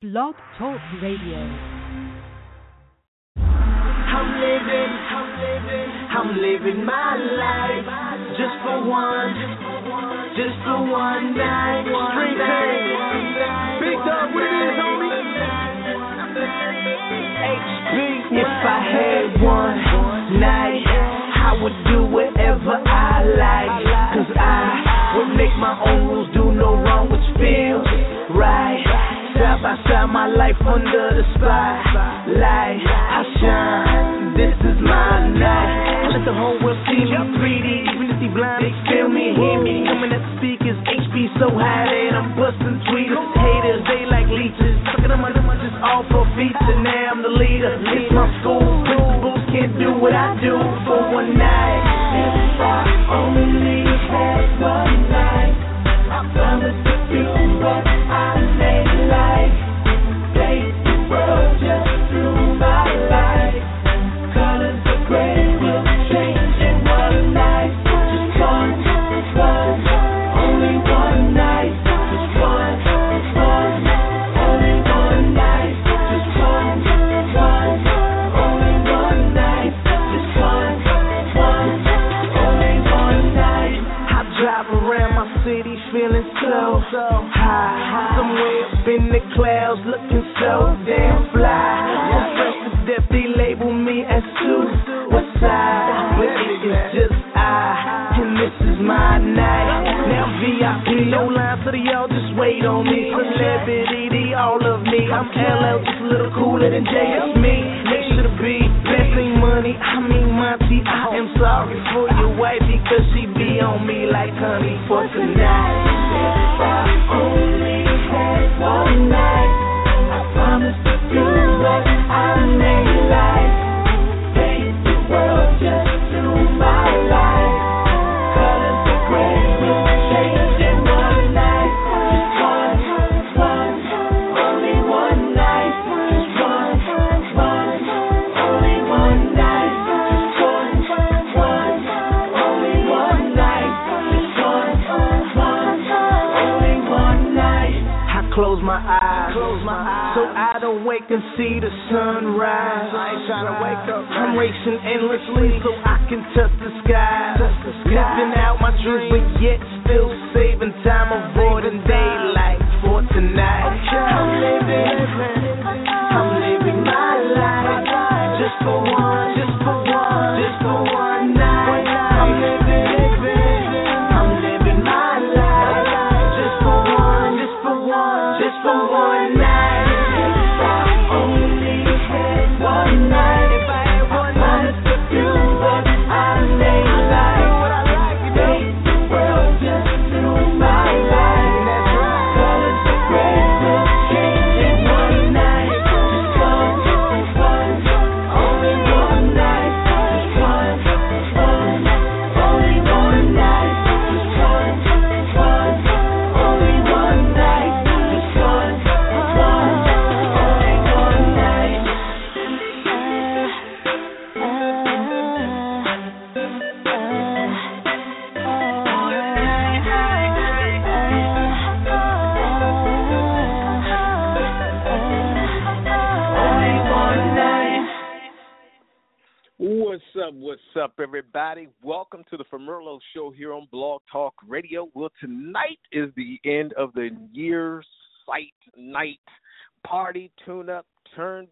Blog Talk Radio. I'm living, I'm living, I'm living my life just for one, just for one night. Street night. Big dog, what it is, homie? HB. If I had one night, I would do whatever I like. Cause I would make my own rules, do no wrong, which feels right. By side, my life under the spotlight. I shine, this is my night. I let the whole world see me 3D, even if they blind, they feel me, hear me. Coming at the speakers, HP so high that I'm busting tweeters. Haters, they like leeches. Sucking on my number just all for feature. Now I'm the leader. It's my school. Principals can't do what I do for one night. If I only little cooler Racing endlessly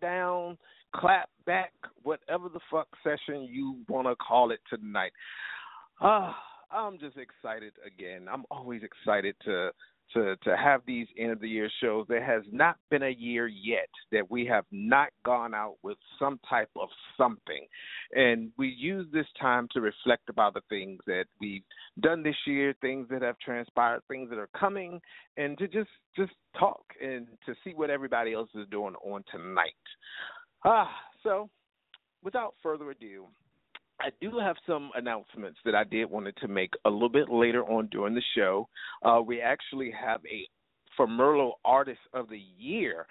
down, clap back, whatever the fuck session you want to call it tonight. Ah, I'm just excited again. I'm always excited to to to have these end of the year shows. There has not been a year yet that we have not gone out with some type of something. And we use this time to reflect about the things that we've done this year, things that have transpired, things that are coming, and to just just talk and to see what everybody else is doing on tonight. Ah, so without further ado, I do have some announcements that I did wanted to make a little bit later on during the show. Uh, we actually have a FoMerlot Artist of the Year,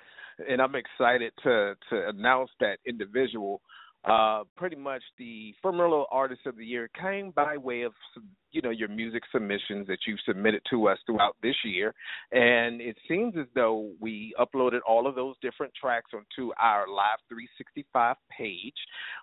and I'm excited to to announce that individual. Uh, pretty much the FoMerlot Artist of the Year came by way of you know your music submissions that you've submitted to us throughout this year, and it seems as though we uploaded all of those different tracks onto our Live 365 page.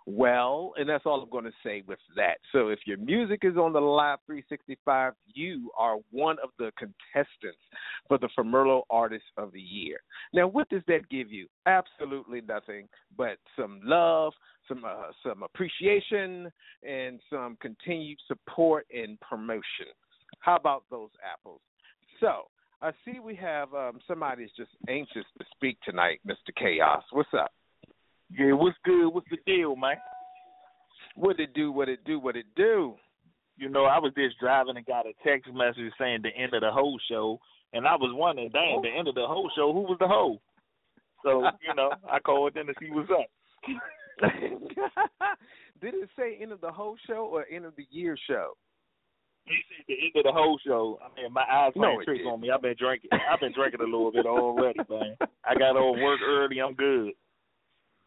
Well, and that's all I'm going to say with that. So if your music is on the Live 365, you are one of the contestants for the FoMerlot Artist of the Year. Now, what does that give you? Absolutely nothing but some love, some uh, some appreciation, and some continued support and promotion. How about those apples? So I see we have um, somebody's just anxious to speak tonight, Mr. Chaos. What's up? Yeah, what's good? What's the deal, man? What it do? What it do? What it do? You know, I was just driving and got a text message saying the end of the whole show, and I was wondering, dang, the end of the whole show, who was the hoe? So you know, I called in to see what's up. Did it say end of the whole show or end of the year show? You said the end of the whole show. I mean, my eyes playing No, tricks on me. I've been drinking. I've been drinking a little bit already, man. I got off work early. I'm good.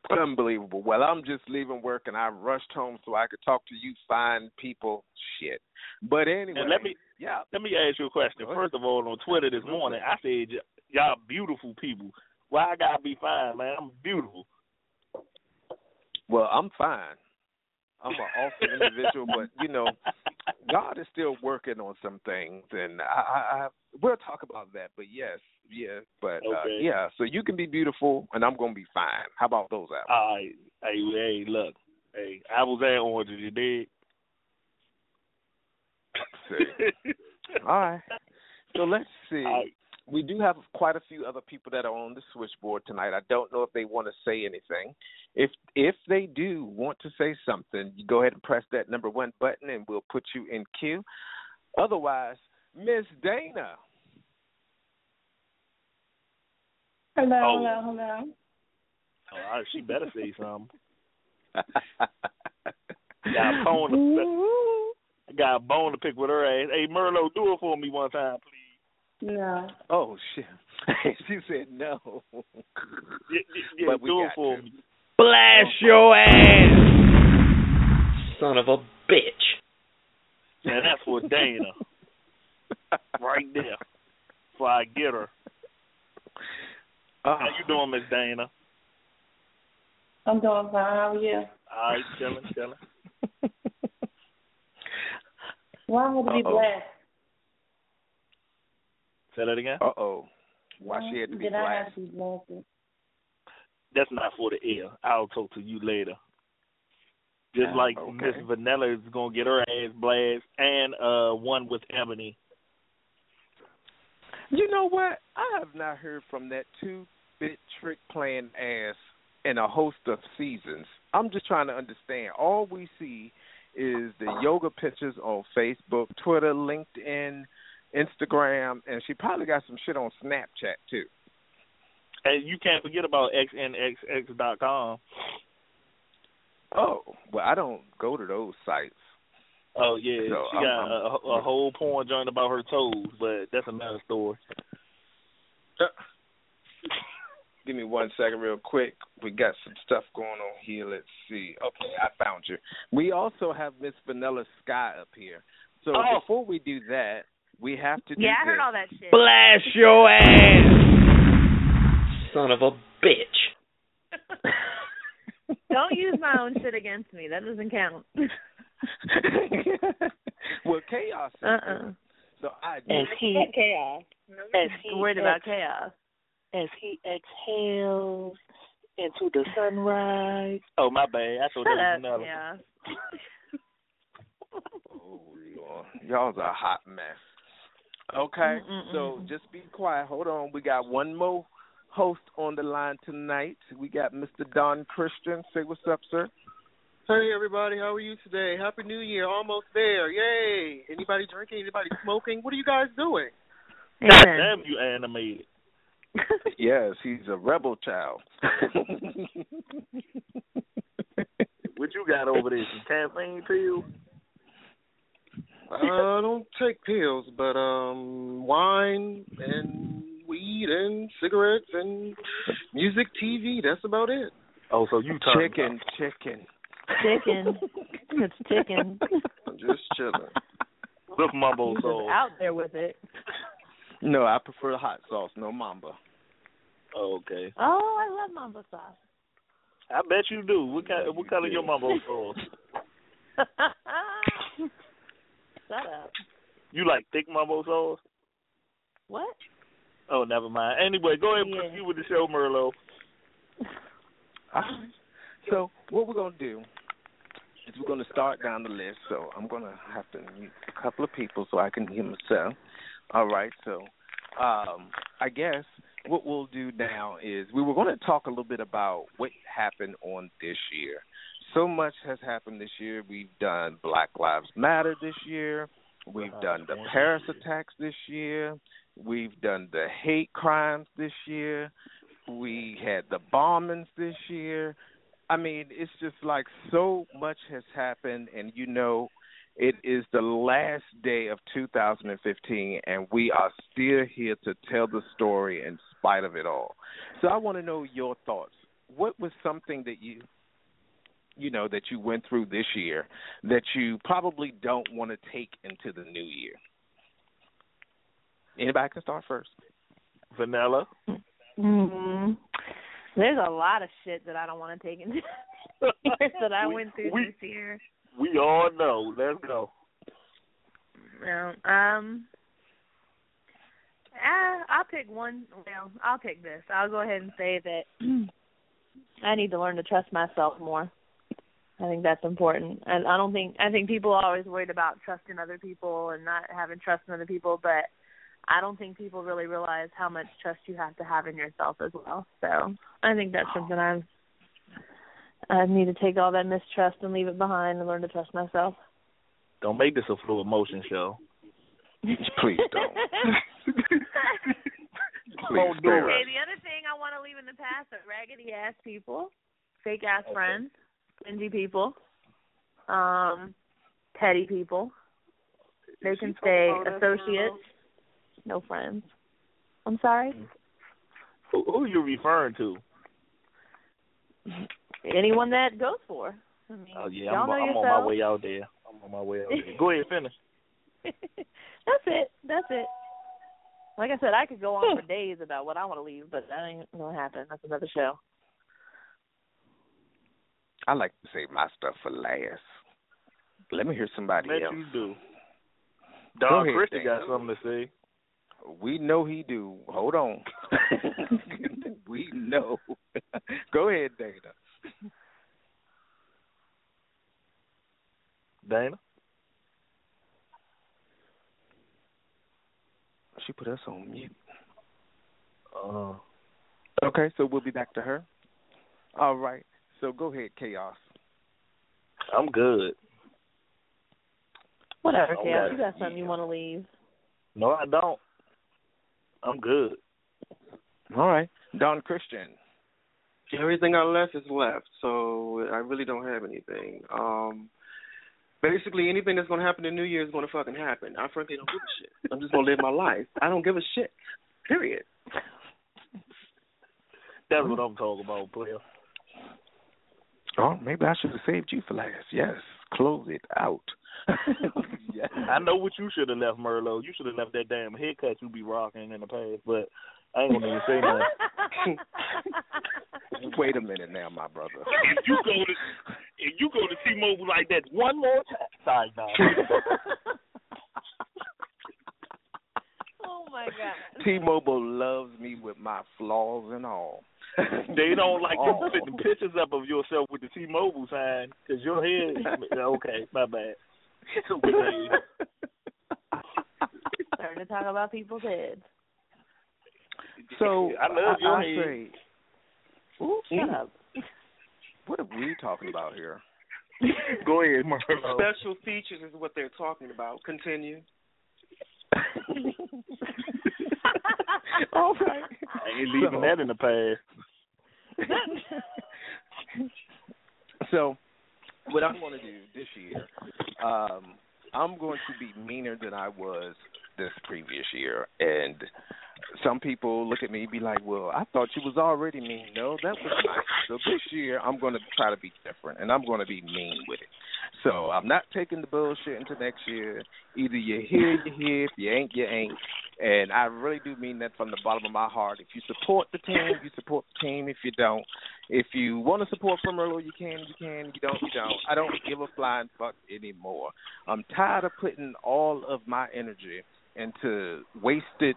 Unbelievable. Well, I'm just leaving work and I rushed home so I could talk to you fine people. Shit. But anyway, And let me yeah. let me ask you a question. First of all, on Twitter this morning, I said y'all beautiful people. Why I gotta be fine, man? I'm beautiful. Well, I'm fine. I'm an awesome individual, but you know, God is still working on some things, and I, I, I we'll talk about that. But yes, yeah, but uh, yeah. So you can be beautiful, and I'm gonna be fine. How about those apples? All right. Hey, hey, look. Hey, apples and oranges, you dig? see. All right. So let's see. All right. We do have quite a few other people that are on the switchboard tonight. I don't know if they want to say anything. If if they do want to say something, you go ahead and press that number one button, and we'll put you in queue. Otherwise, Miss Dana. Hello, Oh. hello, hello. Oh, all right, she better say something. Got a bone to, got a bone to pick with her ass. Hey, Merlo, do it for me one time, please. No. oh shit! she said no. Yeah, yeah, yeah, But we do it got for to. me. Blast your ass, son of a bitch. Now that's for Dana, right there. Before I get her. Oh, How you uh. doing, Miss Dana? I'm doing fine. How are you? All right, chilling, chilling. Why would had to be Uh-oh. Black? Say that again. Uh oh. Why she had to be Did I black? have to be black? That's not for the air. I'll talk to you later. Just Ah, like okay. Miss Vanilla is gonna get her ass blast, and uh one with Ebony. You know what? I have not heard from that two bit trick playing ass in a host of seasons. I'm just trying to understand. All we see is the yoga pictures on Facebook, Twitter, LinkedIn, Instagram, and she probably got some shit on Snapchat too. And you can't forget about xnxx.com. Oh, well, I don't go to those sites. Oh yeah, So, she I'm- got I'm- a, a whole porn joint about her toes, but that's another story. Give me one second, real quick. We got some stuff going on here. Let's see. Okay, I found you. We also have Miss Vanilla Sky up here. So Oh. before we do that, we have to do Yeah, I heard this. all that shit. Blast your ass, son of a bitch. Don't use my own shit against me. That doesn't count. well, chaos. is Uh here, uh So I As he chaos. as he worried about chaos. as he exhales into the sunrise. Oh my bad. I thought Shut that was another. chaos. Oh Lord, y'all's a hot mess. Okay, Mm-mm-mm. so mm, mm. just be quiet. Hold on, we got one more host on the line tonight. We got Mr. Don Christian. Say what's up, sir. Hey everybody, how are you today? Happy New Year, almost there. Yay. Anybody drinking, anybody smoking? What are you guys doing? God Amen. damn you animated. Yes, he's a rebel child. What you got over there? Some caffeine pills? Uh, I don't take pills, but um wine and weed and cigarettes and music, TV, that's about it. Oh, so you turned chicken, chicken. Chicken. It's chicken. I'm just chilling. with mumbo He was sauce. out there with it. No, I prefer the hot sauce, no mamba. Oh, okay. Oh, I love mamba sauce. I bet you do. What kind? What color your mumbo sauce? Shut up. You like thick mumbo sauce? What? Oh, never mind. Anyway, go ahead and Yeah. proceed with the show, Merlot. Alright. So what we're gonna do is we're gonna start down the list. So I'm gonna have to mute a couple of people so I can hear myself. All right. So um, I guess what we'll do now is we were going to talk a little bit about what happened on this year. So much has happened this year. We've done Black Lives Matter this year. We've done the Paris attacks this year. We've done the hate crimes this year. We had the bombings this year. I mean, it's just like so much has happened, and you know, it is the last day of 2015, and we are still here to tell the story in spite of it all. So I want to know your thoughts. What was something that you you know that you went through this year that you probably don't want to take into the new year? Anybody can start first. Vanilla. hmm There's a lot of shit that I don't want to take into that I We- went through we- this year. We all know. Let's go. No, um, uh, I'll pick one. Well, I'll pick this. I'll go ahead and say that I need to learn to trust myself more. I think that's important, and I don't think I think people are always worried about trusting other people and not having trust in other people, but I don't think people really realize how much trust you have to have in yourself as well. So I think that's something I'm. I need to take all that mistrust and leave it behind and learn to trust myself. Don't make this a fluid motion show. Please don't. Please Don't do Okay, the other thing I want to leave in the past are raggedy ass people, fake ass friends, stingy people, um, petty people. They can stay associates, no friends. I'm sorry. Who, who you referring to? Anyone that goes for. I mean, Oh yeah, I'm, know I'm on my way out there. I'm on my way out there. Go ahead, finish. That's it. That's it. Like I said, I could go on for days about what I want to leave, but that ain't gonna happen. That's another show. I like to save my stuff for last. Let me hear somebody Bet else. you do. Go Don ahead, Christie Dan. got something to say. We know he do. Hold on. we know. Go ahead, Dana. Dana. She put us on mute. Uh, Okay, so we'll be back to her. All right. So go ahead, Chaos. I'm good. Whatever, Chaos. yeah. You got something you want to leave? No, I don't. I'm good. All right. Don Christian. Everything I left is left, so I really don't have anything. Um basically anything that's gonna happen in New Year is gonna fucking happen. I frankly don't give a shit. I'm just gonna live my life. I don't give a shit. Period. That's what I'm talking about, player. Oh, maybe I should have saved you for last. Yes. Close it out. yes. I know what you should have left, Merlo. You should have left that damn haircut you be rocking in the past, but I ain't gonna even say nothing. Wait a minute now, my brother. if you go to if you go to T-Mobile like that one more time, sorry, no. oh my god. T-Mobile loves me with my flaws and all. They don't like you oh. putting pictures up of yourself with the T-Mobile sign because your head. Okay, my bad. So good thing. Starting to talk about people's heads. So I love your I, head. say, Ooh, shut mm. up. what are we talking about here? Go ahead, Merlot. Special features is what they're talking about. Continue. All right. I ain't leaving So- that in the past. So, what I'm going to do this year, um, I'm going to be meaner than I was this previous year, and some people look at me and be like, "Well, I thought you was already mean." No, that was nice. So this year, I'm going to try to be different, and I'm going to be mean with it. So I'm not taking the bullshit into next year. Either you're here, you're here. If you ain't, you ain't. And I really do mean that from the bottom of my heart. If you support the team, you support the team. If you don't, if you want to support FoMerlot, you can, you can. You don't, you don't. I don't give a flying fuck anymore. I'm tired of putting all of my energy into wasted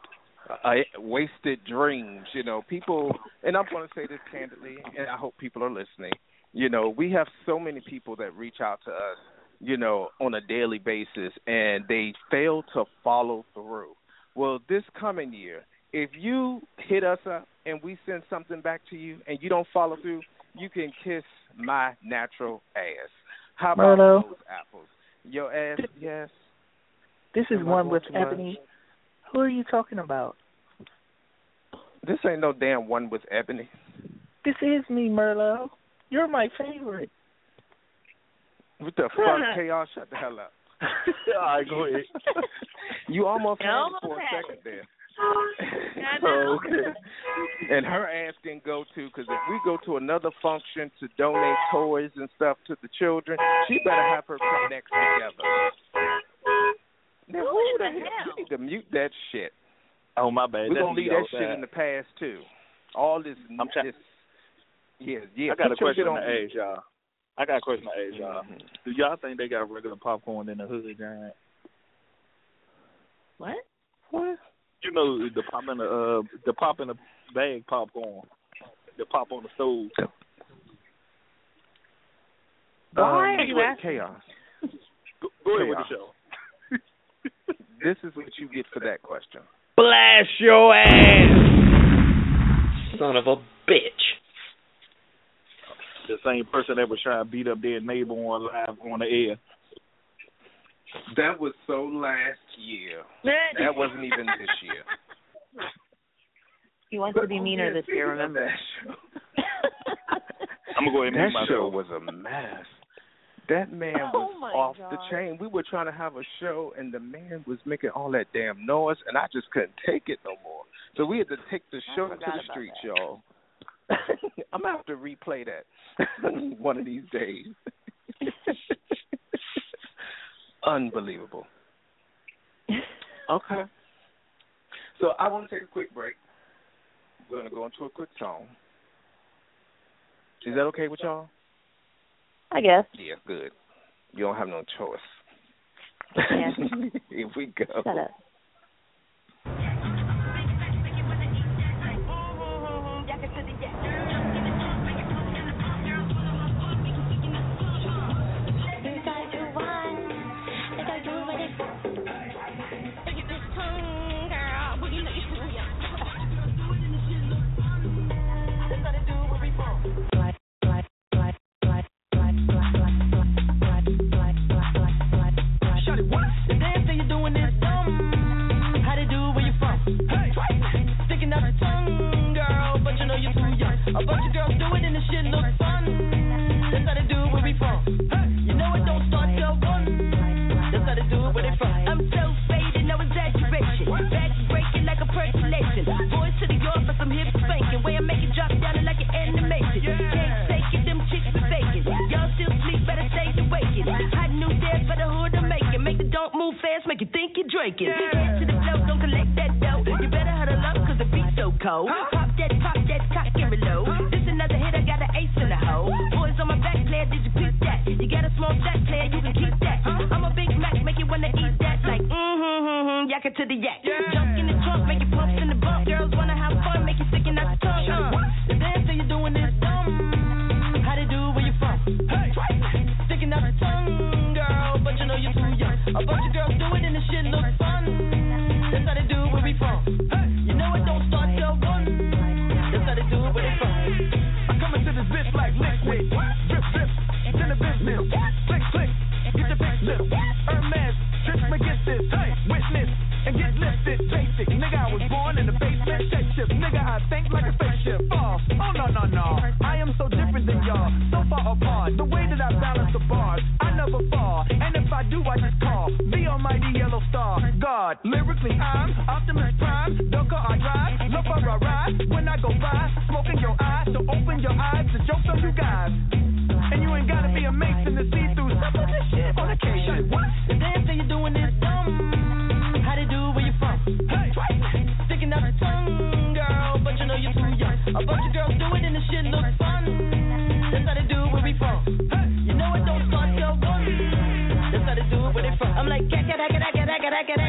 uh, wasted dreams. You know, people, and I'm going to say this candidly, and I hope people are listening. You know, we have so many people that reach out to us, you know, on a daily basis, and they fail to follow through. Well, this coming year, if you hit us up and we send something back to you and you don't follow through, you can kiss my natural ass. How about those apples? Your ass, yes. This is Am one with too much? Ebony. Who are you talking about? This ain't no damn one with Ebony. This is me, Merlo. You're my favorite. What the fuck, chaos? Shut the hell up. All right, go ahead. You almost had it for a had second there. Oh, okay. And her ass didn't go to because if we go to another function to donate toys and stuff to the children, she better have her connects together. Hell? hell? You need to mute that shit. Oh my bad. We're That's gonna leave that shit outside. in the past too. All this, I'm try- this yeah, yeah. I got a question shit to on ask y'all. I got a question to ask y'all. Mhm. Do y'all think they got regular popcorn in the hood, giant? What? What? You know the pop in the uh the pop in the bag popcorn. The pop on the stove. Why Um, are you asking? chaos? Go, go ahead with the show. This is what you get for that question. Blast your ass! Son of a bitch. The same person that was trying to beat up their neighbor on live on the air. That was so last year. That wasn't even this year. He wants to be meaner this year. Remember. I'm gonna go ahead and That show myself. was a mess. That man Oh was my off the God. chain. We were trying to have a show, and the man was making all that damn noise, and I just couldn't take it no more. So we had to take the show to the streets, that. y'all. I'm gonna have to replay that one of these days. Unbelievable. Okay. So I want to take a quick break. We're gonna go into a quick song. Is that okay with y'all? I guess. Yeah, good. You don't have no choice. Yeah. Here we go. Shut up. Shawty,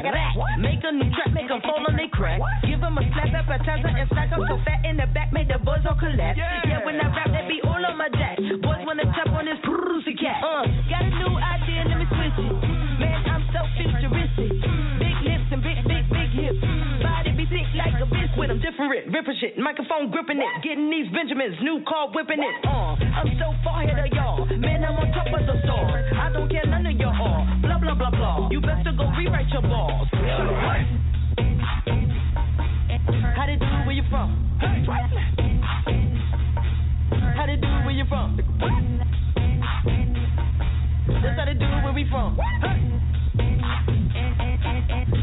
Make a new track, make them fall on they crack. Give them a slap appetizer and stack up so fat in the back, make the boys all collapse. Yeah, when I rap, they be all on my jack. Boys wanna tap on this pussy cat. Uh, got a new idea, let me switch it. Man, I'm so futuristic. Big lips and big, big, big hips. Body be thick like a biscuit. I'm different, ripping shit. Microphone gripping it. Getting these Benjamins, new car whipping it. Uh, I'm so far ahead of y'all. Man, I'm on top of the store. I don't care none of your all. Blah, blah, blah. You best to go rewrite your balls. What? How they do where you from? How they do where you from? That's how they do where we from.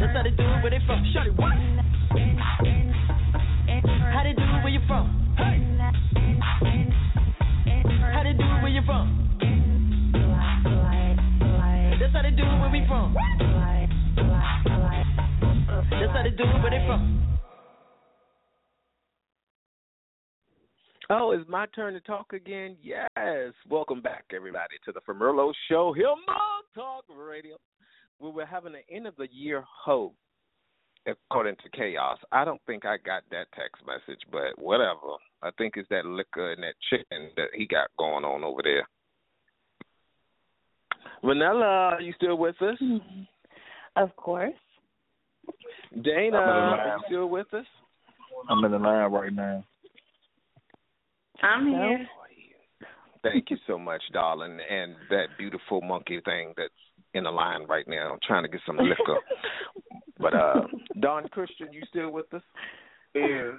That's how they do where they from. Shut it, what? How they do where you from? Do where we from. That's how they do where they from. Oh, it's my turn to talk again. Yes. Welcome back, everybody, to the FoMerlot Show here on Talk Radio. Where we're having an end of the year ho, according to Chaos. I don't think I got that text message, but whatever. I think it's that liquor and that chicken that he got going on over there. Vanilla, are you still with us? Of course. Dana, I'm in the are you still with us? I'm in the line right now. I'm here. Thank you so much, darling, and that beautiful monkey thing that's in the line right now. I'm trying to get some liquor. but uh Don Christian, you still with us? Yeah.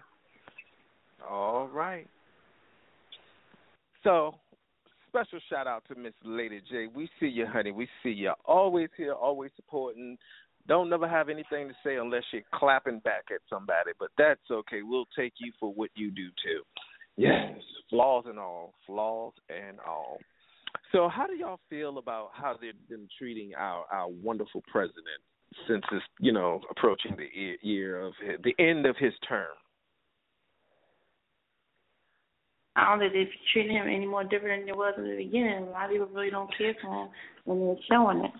All right. So, special shout out to Miss Lady J. We see you, honey. We see you. Always here, always supporting. Don't never have anything to say unless you're clapping back at somebody, but that's okay. We'll take you for what you do too. Yes, flaws and all, flaws and all. So, how do y'all feel about how they've been treating our our wonderful president since it's you know approaching the year, year of the end of his term? I don't think they treat him any more different than it was in the beginning. A lot of people really don't care for him when they're showing it.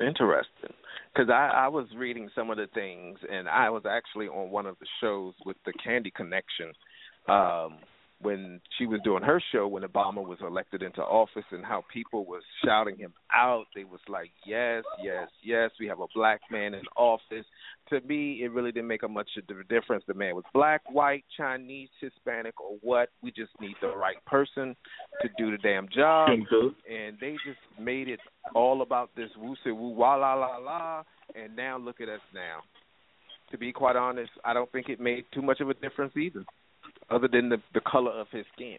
Interesting. Because I, I was reading some of the things, and I was actually on one of the shows with the Candy Connection um, when she was doing her show when Obama was elected into office, and how people was shouting him out. They was like, "Yes, yes, yes, we have a black man in office." To me, it really didn't make a much of a difference. The man was black, white, Chinese, Hispanic, or what. We just need the right person to do the damn job and they just made it all about this woo say woo wa la la la and now look at us now. To be quite honest, I don't think it made too much of a difference either, other than the the color of his skin.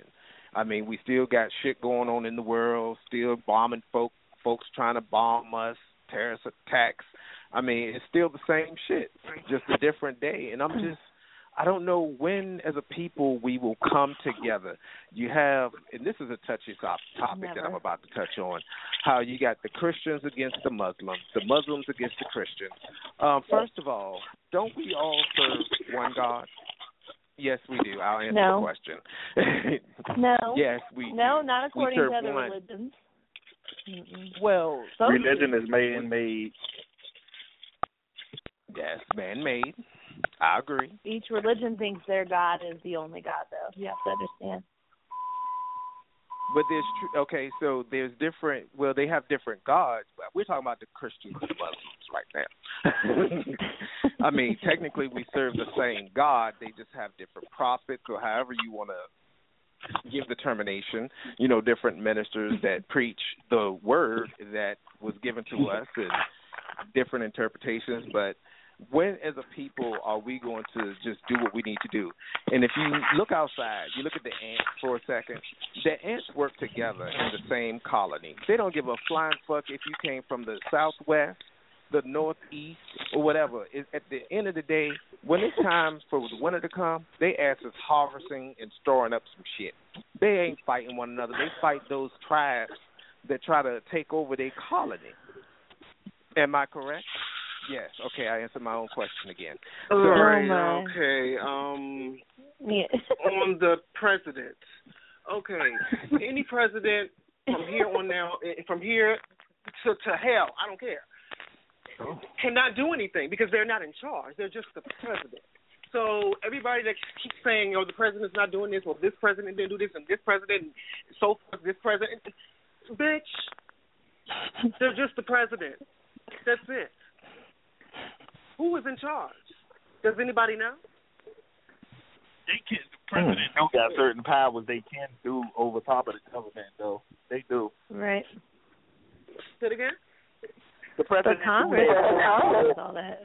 I mean, we still got shit going on in the world, still bombing folk folks trying to bomb us, terrorist attacks. I mean, it's still the same shit, just a different day. And I'm just I don't know when, as a people, we will come together. You have, and this is a touchy top, topic that I'm about to touch on, how you got the Christians against the Muslims, the Muslims against the Christians. Um, first of all, don't we all serve one God? Yes, we do. I'll answer No. the question. No. yes, we No, do. not according to other one. religions. Mm-mm. Well, Both Religion is man made. yes, man-made. I agree. Each religion thinks their God is the only God, though. You have to understand. But there's tr- okay, so there's different. Well, they have different gods, but we're talking about the Christians and the Muslims right now. I mean, technically, we serve the same God. They just have different prophets, or however you want to give the termination. You know, different ministers that preach the word that was given to us, and different interpretations. But when, as a people, are we going to just do what we need to do? And if you look outside, you look at the ants for a second. The ants work together in the same colony. They don't give a flying fuck if you came from the southwest, the northeast, or whatever. It, at the end of the day, when it's time for the winter to come, they ass is harvesting and storing up some shit. They ain't fighting one another. They fight those tribes that try to take over their colony. Am I correct? Yes. Okay, I answered my own question again. All Oh, right. my. Okay. Um. Yeah. on the president. Okay, any president from here on now, eh, from here to to hell. I don't care. Oh. Cannot do anything because they're not in charge. They're just the president. So everybody that keeps saying, "Oh, the president's not doing this," or "This president didn't do this," and this president, and so forth, this president, bitch, they're just the president. That's it. Who is in charge? Does anybody know? They can. The hmm. president do got certain powers they can do over top of the government, though. They do. Right. Say it again. The president do Congress have- does all that.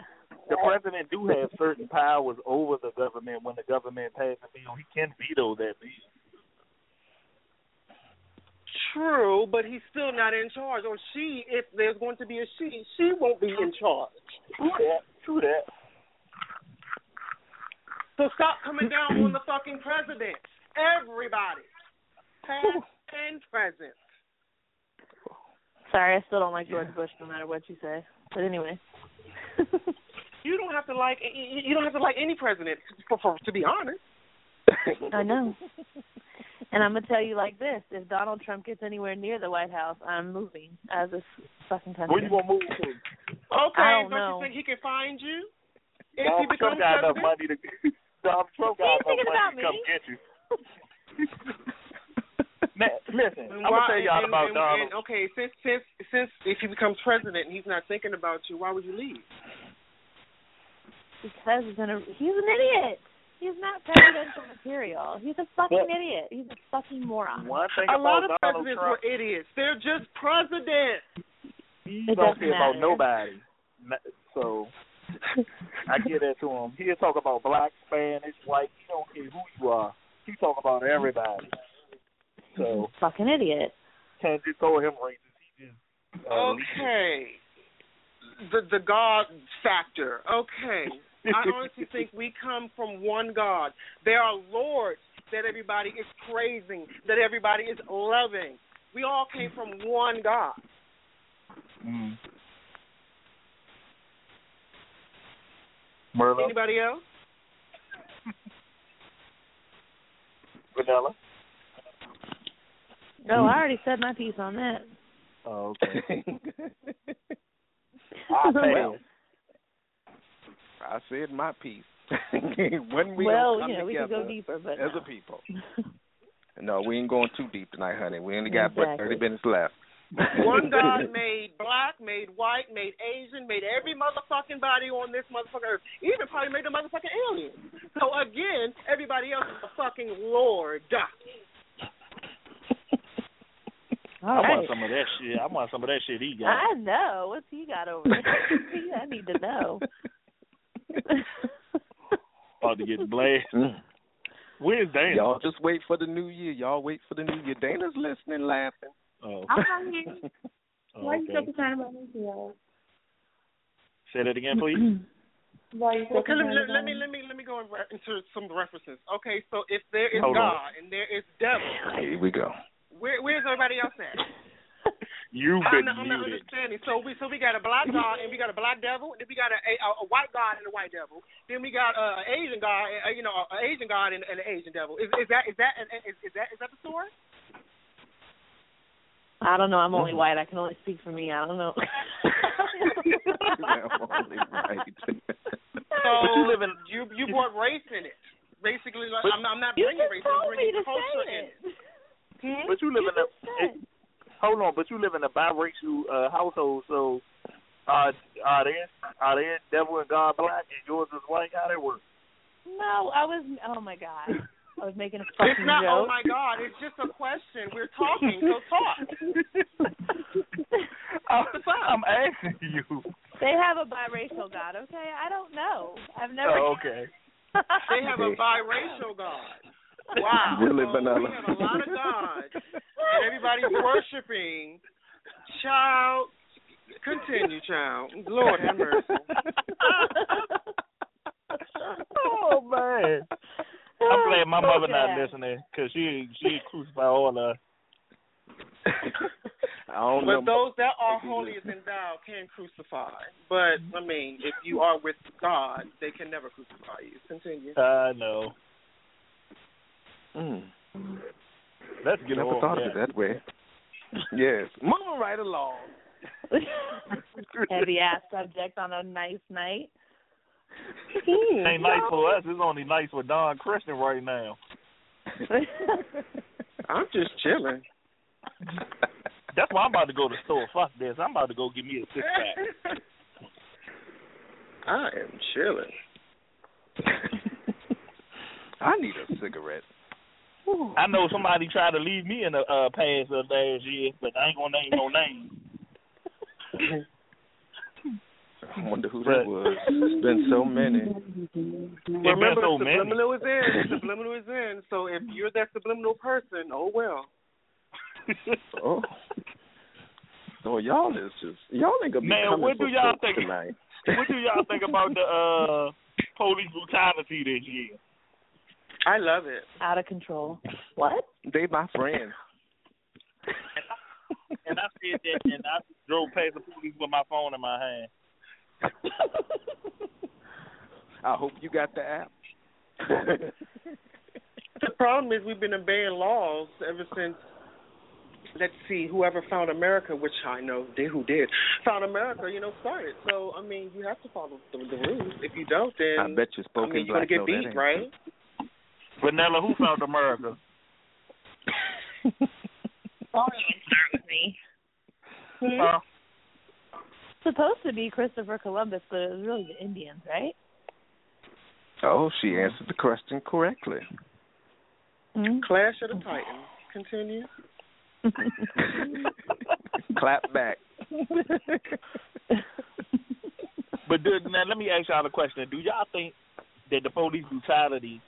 the president do have certain powers over the government when the government passes a bill. He can veto that bill. True, but he's still not in charge. Or she, if there's going to be a she, she won't be in charge. True that. True that. So stop coming down on the fucking president. Everybody, past and present. Sorry, I still don't like George Bush no matter what you say. But anyway. You don't have to like you you don't have to like any president for, for to be honest. I know. And I'm gonna tell you like this: if Donald Trump gets anywhere near the White House, I'm moving out of this fucking country. Where you gonna move to? Okay, I don't don't know. you think he can find you if he Donald becomes Trump got enough money to. Donald Trump got enough money to come get you. Man, listen, And I'm gonna tell y'all and- about and- Donald. and, okay, since since since if he becomes president and he's not thinking about you, why would you leave? Because he's gonna he's an idiot. He's not presidential material. He's a fucking Well- idiot. He's a fucking moron. One thing A lot about of Donald presidents Trump, were idiots. They're just presidents. he don't doesn't care about nobody. So I give that to him. He'll talk about black, Spanish, white. He don't care who you are. He talk about everybody. So fucking idiot. can't just call him racist. He just uh, Okay. The the God factor. Okay. I honestly think we come from one God. There are lords that everybody is praising, that everybody is loving. We all came from one God. Mm. Merlot, Anybody else? vanilla. No, I mm. already said my piece on that. Oh, okay. I Well. I said my piece. when we well, gonna come you know, we could together go deeper, but as no. a people. No, we ain't going too deep tonight, honey. We only got but Exactly. thirty minutes left. One God made black, made white, made Asian, made every motherfucking body on this motherfucking earth. Even probably made the motherfucking aliens. So again, everybody else is a fucking lord. All I right. want some of that shit. I want some of that shit he got. I know. What's he got over there? I need to know. About to get blasted. Mm. Where's Dana? Y'all just wait for the new year. Y'all wait for the new year. Dana's listening, laughing. Oh, I'm not here. oh, Why you okay. so concerned about me, y'all? Say that again, please. Why you so Okay, let me concerned let, let me let me let me go in re- into some references. Okay, so if there is Hold on. God and there is devil, Here we go. Where where's everybody else at? You've I'm been not, I'm not muted. understanding. So we so we got a black god and we got a black devil, and then we got a, a, a white god and a white devil. Then we got a, a Asian god, uh, you know, an Asian god and, and an Asian devil. Is is that is that is, is that is that the story? I don't know. I'm only white. I can only speak for me. I don't know. right. So But you live in- you you brought race in it. Basically, like, I'm, I'm not you bringing just race. I'm told me bringing to culture say in it. It. Hmm? But you live You in a it, hold on, but you live in a biracial uh, household, so uh, are there are there devil and God black and yours is white? How that work? No, I was. Oh my god, I was making a It's fucking not. Oh my God! It's just a question. We're talking, so talk. I'm, I'm asking you. They have a biracial god. Okay, I don't know. I've never. Oh, okay. They have a biracial God. Wow. Really, so vanilla. We have a lot of gods, and everybody's worshiping. Child, continue, child. Lord have mercy. oh man. I'm glad my mother not listening because she she crucify all the. I don't know. But those that are holy as thou can crucify. But I mean, if you are with God, they can never crucify you. Continue. I know. Mm. Let's get Never on thought of it that way. Yes. Moving right along. Heavy ass subject on a nice night. Ain't nice for us. It's only nice for Don Christian right now. I'm just chilling. That's why I'm about to go to the store. Fuck this. I'm about to go get me a six pack. I am chilling. I need a cigarette. I know somebody tried to leave me in the uh, past of last year, but I ain't gonna name no names. I wonder who that was. There's been so many. There been Remember, so the many. subliminal is in. Subliminal is in. So if you're that subliminal person, oh well. Oh. So y'all is just y'all ain't gonna be Man, coming what do y'all think- tonight. what do y'all think about the uh police brutality this year? I love it. Out of control. What? They my friends. And I said that, and I drove past the police with my phone in my hand. I hope you got the app. The problem is we've been obeying laws ever since. Let's see, whoever found America, which I know did who did found America, you know, started. So I mean, you have to follow the, the rules. If you don't, then I bet you I spoken mean, you're gonna get beat, right? Vanilla, who found America? me. Huh? Supposed to be Christopher Columbus, but it was really the Indians, right? Oh, she answered the question correctly. Mm-hmm. Clash of the Titans. Continue. Clap back. But do, now let me ask y'all a question. Do y'all think that the police brutality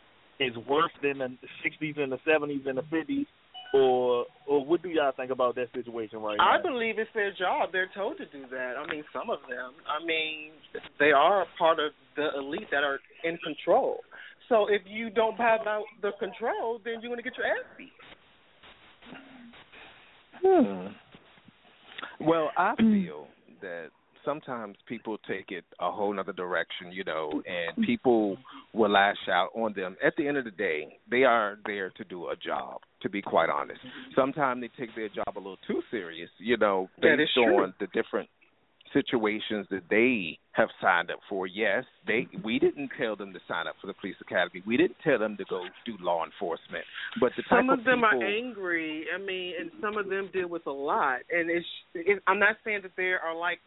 is worse than the '60s and the '70s and the '50s, or or what do y'all think about that situation right I now? I believe it's their job. They're told to do that. I mean, some of them. I mean, they are a part of the elite that are in control. So if you don't have out the control, then you're going to get your ass beat. Hmm. Well, I feel that sometimes people take it a whole nother direction, you know, and mm-hmm. people will lash out on them. At the end of the day, they are there to do a job, to be quite honest. Mm-hmm. Sometimes they take their job a little too serious, you know, based on the different situations that they have signed up for. Yes, they we didn't tell them to sign up for the police academy. We didn't tell them to go do law enforcement. But the Some of them people, are angry. I mean, and some of them deal with a lot. And it's, it, I'm not saying that they are like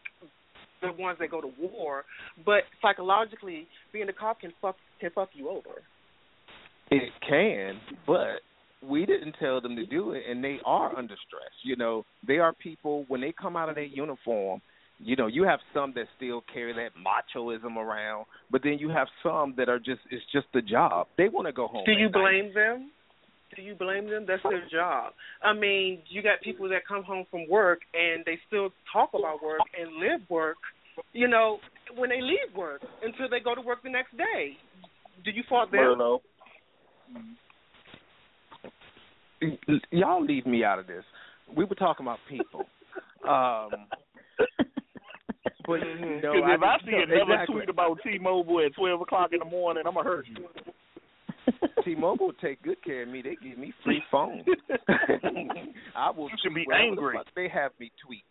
the ones that go to war, but psychologically, being a cop can fuck can fuck you over. It can, but we didn't tell them to do it, and they are under stress. You know, they are people when they come out of their uniform. You know, you have some that still carry that machoism around, but then you have some that are just it's just the job. They want to go home. Do you night. blame them? Do you blame them? That's their job. I mean, you got people that come home from work and they still talk about work and live work, you know, when they leave work until they go to work the next day. Do you fault them? Merlot. Y- Y'all leave me out of this. We were talking about people. Um, but no, Because if I, just- see no, another exactly. tweet about T-Mobile at 12 o'clock in the morning, I'm gonna hurt you. T-Mobile take good care of me. They give me free phone. I will. You should be tweet whatever the angry. They have me tweet.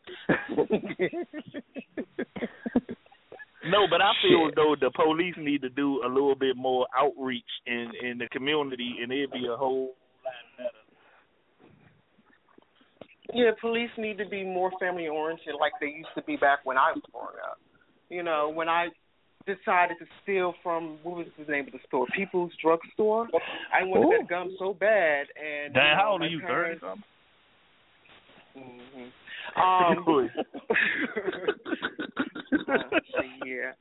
No, but I feel Shit. though the police need to do a little bit more outreach in in the community, and it'd be a whole lot better. Yeah, police need to be more family oriented like they used to be back when I was growing up. You know, when I decided to steal from what was the name of the store? People's Drug Store. I wanted Ooh. that gum so bad and Damn, you know, how old are you? Thirty parents- something. Mhm. Um, uh, yeah.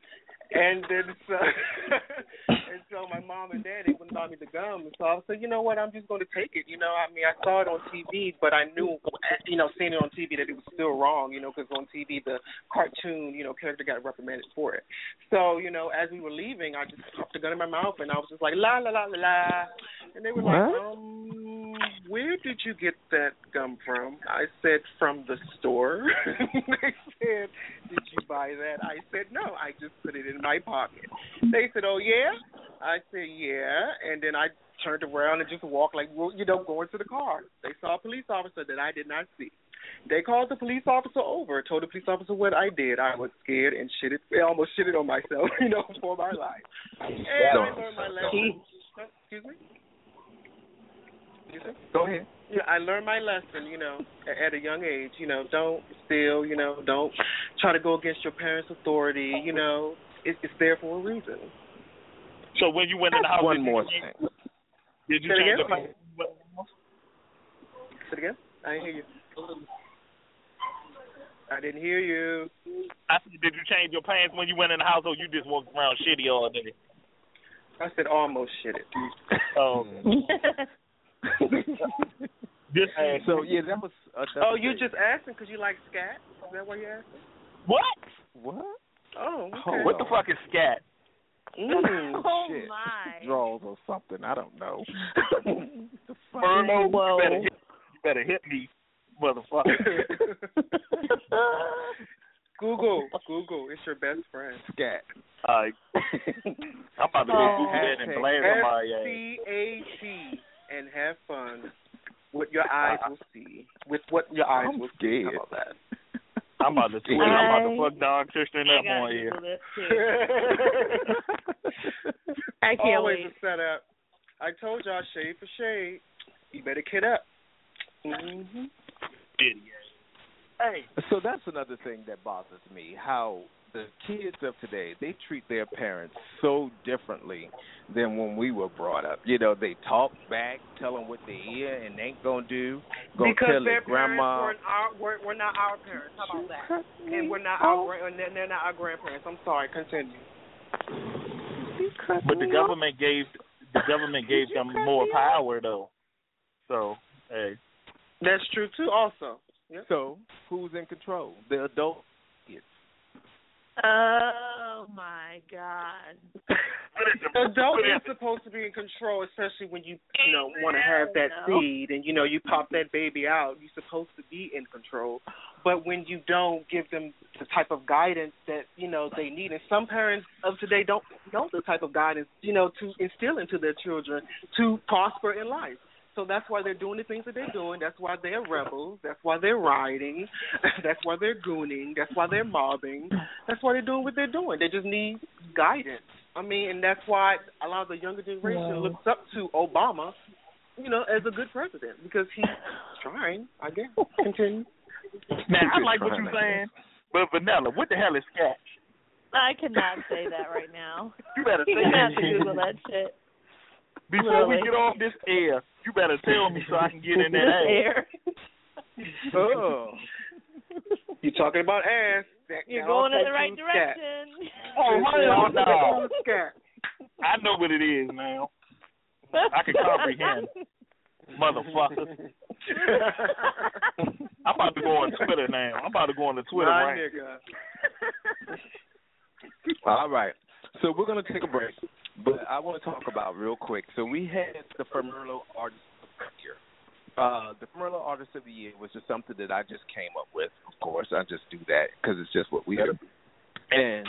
And then so, and so my mom and dad they wouldn't buy me the gum, and so I said, you know what, I'm just going to take it. You know, I mean, I saw it on TV, but I knew, you know, seeing it on TV that it was still wrong. You know, because on TV the cartoon, you know, character got reprimanded for it. So you know, as we were leaving, I just popped the gun in my mouth, and I was just like la la la la la, and they were like, um, where did you get that gum from? I said from the store. they said, did you buy that? I said no, I just put it in my pocket. They said, oh yeah. I said yeah, and then I turned around and just walked like well, you know going to the car. They saw a police officer that I did not see. They called the police officer over, told the police officer what I did. I was scared and shitted, almost shitted on myself, you know, for my life. And I learned my lesson. Excuse me. Go ahead. Yeah, I learned my lesson, you know, at, at a young age. You know, don't steal. You know, don't try to go against your parents' authority. You know, it, it's there for a reason. So when you went in the house, One did more change- thing. Did you Say it change again? your pants? Say it again. I didn't hear you. I didn't hear you. I said, did you change your pants when you went in the house, or you just walked around shitty all day? I said almost shitted. Oh, just so yeah, that was. Another Oh, you thing. just asking because you like scat? Is that why you asking? what? what? Oh, okay. Hold What the fuck is scat? Mm. oh Shit. my. Draws or something. I don't know. the fuck? You better hit, you better hit me, motherfucker. Google, Google. It's your best friend. Scat. All right, I'm about to go Oh. Google that and blast F somebody ass. C A T and have fun. What your eyes will see. With what your eyes I'm will see. How about that? I'm about to swear. I'm about to fuck Don Christian up on here. Google this too. I can't Always wait. a setup. I told y'all shade for shade. You better kid up. Mm-hmm. Idiot. Hey, So that's another thing that bothers me. How the kids of today they treat their parents so differently than when we were brought up. You know, they talk back, tell them what they hear and ain't gonna do. Go because tell their their grandma. parents weren't our, we're, we're not our parents. How about that? And we're not our gra- and they're- they're not our grandparents. I'm sorry. Continue. but the government gave the government gave them more power though. So hey, That's true too. Also. Yep. So who's in control? The adult kids. Oh my god. Adult is supposed to be in control, especially when you you know want to have that No. seed and you know you pop that baby out. You're supposed to be in control, but when you don't give them the type of guidance that you know they need, and some parents of today don't know the type of guidance you know to instill into their children to prosper in life. So that's why they're doing the things that they're doing. That's why they're rebels. That's why they're rioting. That's why they're gooning. That's why they're mobbing. That's why they're doing what they're doing. They just need guidance. I mean, and that's why a lot of the younger generation Wow. looks up to Obama, you know, as a good president because he's trying. I guess. Continue. man, I like what you're saying, but Vanilla, what the hell is scat? I cannot say that right now. You better say You're gonna have to. Google that shit. Before we get off this air, you better tell me so I can get in that This air. Oh. You talking about ass? That, You're going in the right from scat. direction. Oh, That hell all no. comes from scat. I know what it is now. I can comprehend. Motherfucker. I'm about to go on Twitter now. I'm about to go on the Twitter My rant. All right. So we're going to take a break, but I want to talk about real quick. So we had the FoMerlot Artist of the Year. Uh, the FoMerlot Artist of the Year was just something that I just came up with. Of course, I just do that because it's just what we do. And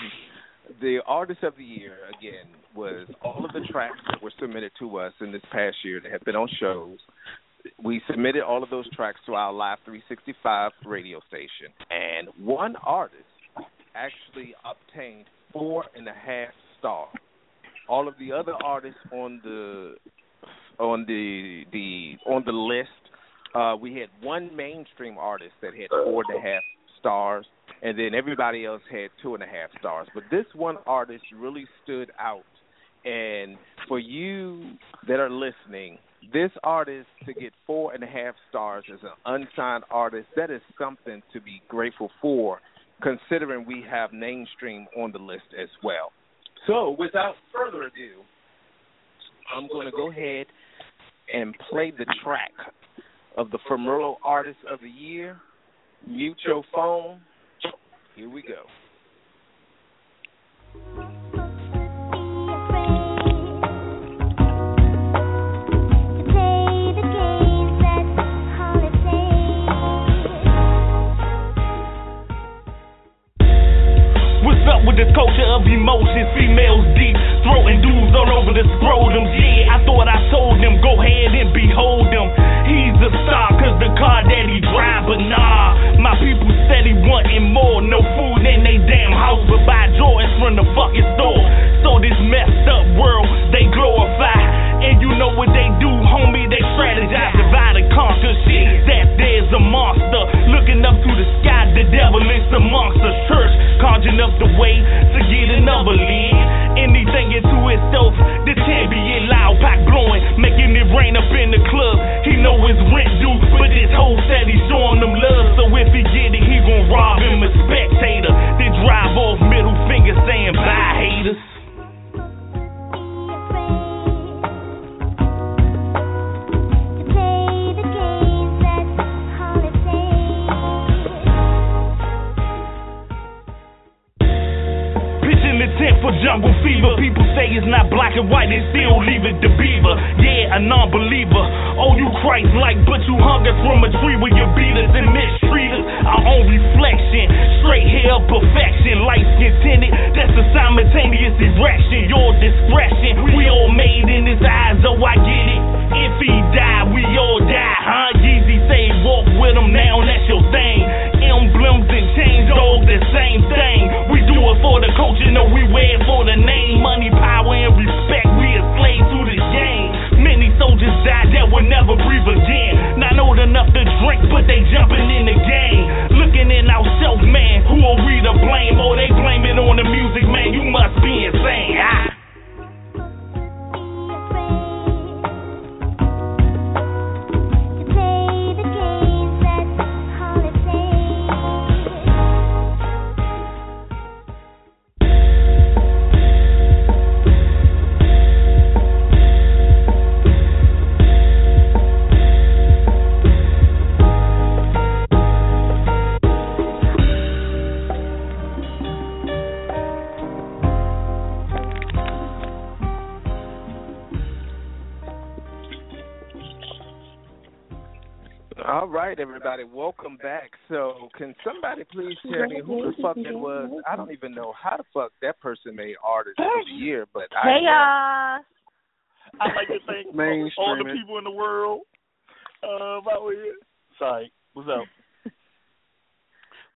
the Artist of the Year, again, was all of the tracks that were submitted to us in this past year that have been on shows. We submitted all of those tracks to our Live 365 radio station, and one artist actually obtained four and a half stars. All of the other artists on the on the the on the list, uh, we had one mainstream artist that had four and a half stars, and then everybody else had two and a half stars. But this one artist really stood out. And for you that are listening, this artist to get four and a half stars as an unsigned artist, that is something to be grateful for, considering we have mainstream on the list as well. So, without further ado, I'm going to go ahead and play the track of the FoMerlot Artist of the Year. Your phone. Here we go. this culture of emotions. Females deep, throwing dudes all over the scrotums. Yeah, I thought I told them, go ahead and behold them. He's a star, cause the car that he drive, but nah. My people said he wanting more. No food in they damn house, but buy Jordans from the fucking store. So this messed up world, they glorify. And you know what they do, homie, they strategize, divide and conquer shit. That there's a monster. Looking up to the sky, the devil is a monster. Church, conjuring up the up in the All right, everybody, welcome back. So, can somebody please tell me who the fuck that was? I don't even know how the fuck that person made artist of the year, but I Hey y'all. I like to thank all the people in the world. Uh, about. Sorry, what's up?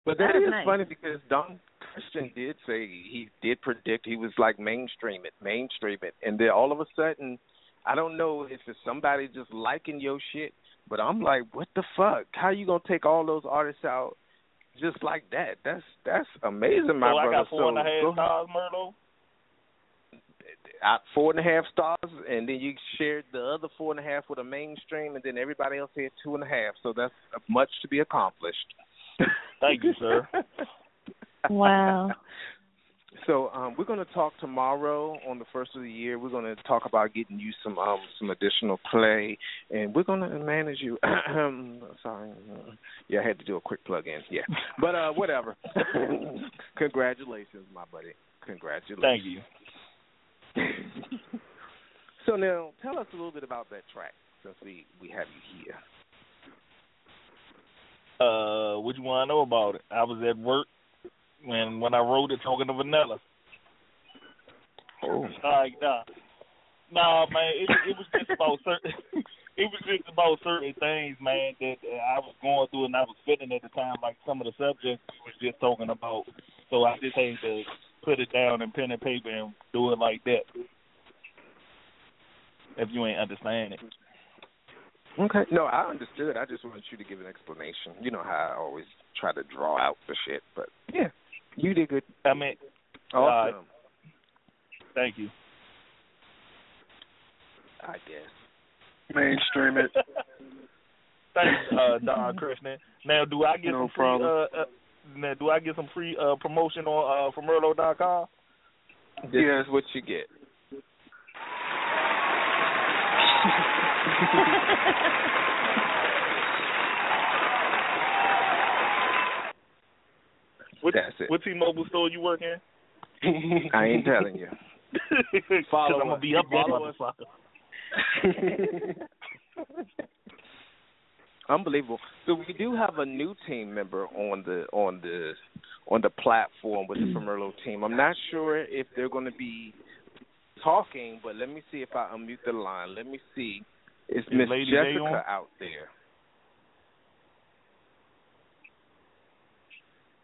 But that That is is nice. funny because Don Christian did say he did predict he was like mainstream it, mainstream it, and then all of a sudden, I don't know if it's somebody just liking your shit, but I'm like, what the fuck? How you gonna take all those artists out just like that? That's that's amazing, my so brother. I got four and a half stars, Myrtle. out four and a half stars, and then you shared the other four and a half with a mainstream, and then everybody else had two and a half. So that's much to be accomplished. Thank you, sir. Wow. So um, we're going to talk tomorrow on the first of the year. We're going to talk about getting you some um, some additional play, and we're going to manage you. Sorry, yeah, I had to do a quick plug in. Yeah, but uh, whatever. Congratulations, my buddy. Congratulations. Thank you. so now, tell us a little bit about that track since we we have you here. Uh, what you want to know about it? I was at work when when I wrote it, talking to Vanilla. Oh. Like, nah, nah, man. It it was just about certain. it was just about certain things, man, that uh, I was going through and I was feeling at the time. Like some of the subjects we was just talking about. So I just had to put it down in pen and paper and do it like that. If you ain't understand it. Okay. No, I understood. I just wanted you to give an explanation. You know how I always try to draw out the shit, but yeah, you did good. I mean, Awesome. uh, thank you. I guess. Mainstream it. Thanks, uh, Don Christian. Now, do I get No some free? Uh, uh, now, do I get some free uh, promotion on uh, FoMerlot.com? This is what you get. What, That's it. What T-Mobile store you work in? I ain't telling you. Follow I'm gonna us. be up Follow. Unbelievable. So we do have a new team member on the on the on the platform with the mm. FoMerlot team. I'm not sure if they're going to be talking, but let me see if I unmute the line. Let me see. Is Is Miss Jessica out there?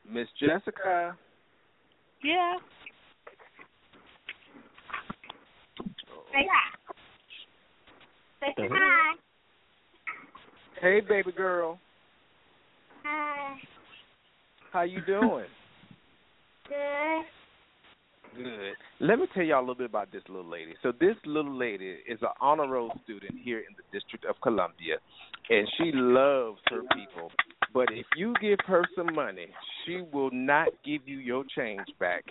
Miss Jessica. Yeah. Say hi. Say hi. Hey, baby girl. Hi. How you doing? Good. Good. Let me tell y'all a little bit about this little lady. So this little lady is an honor roll student here in the District of Columbia. and she loves her people. But if you give her some money, she will not give you your change back.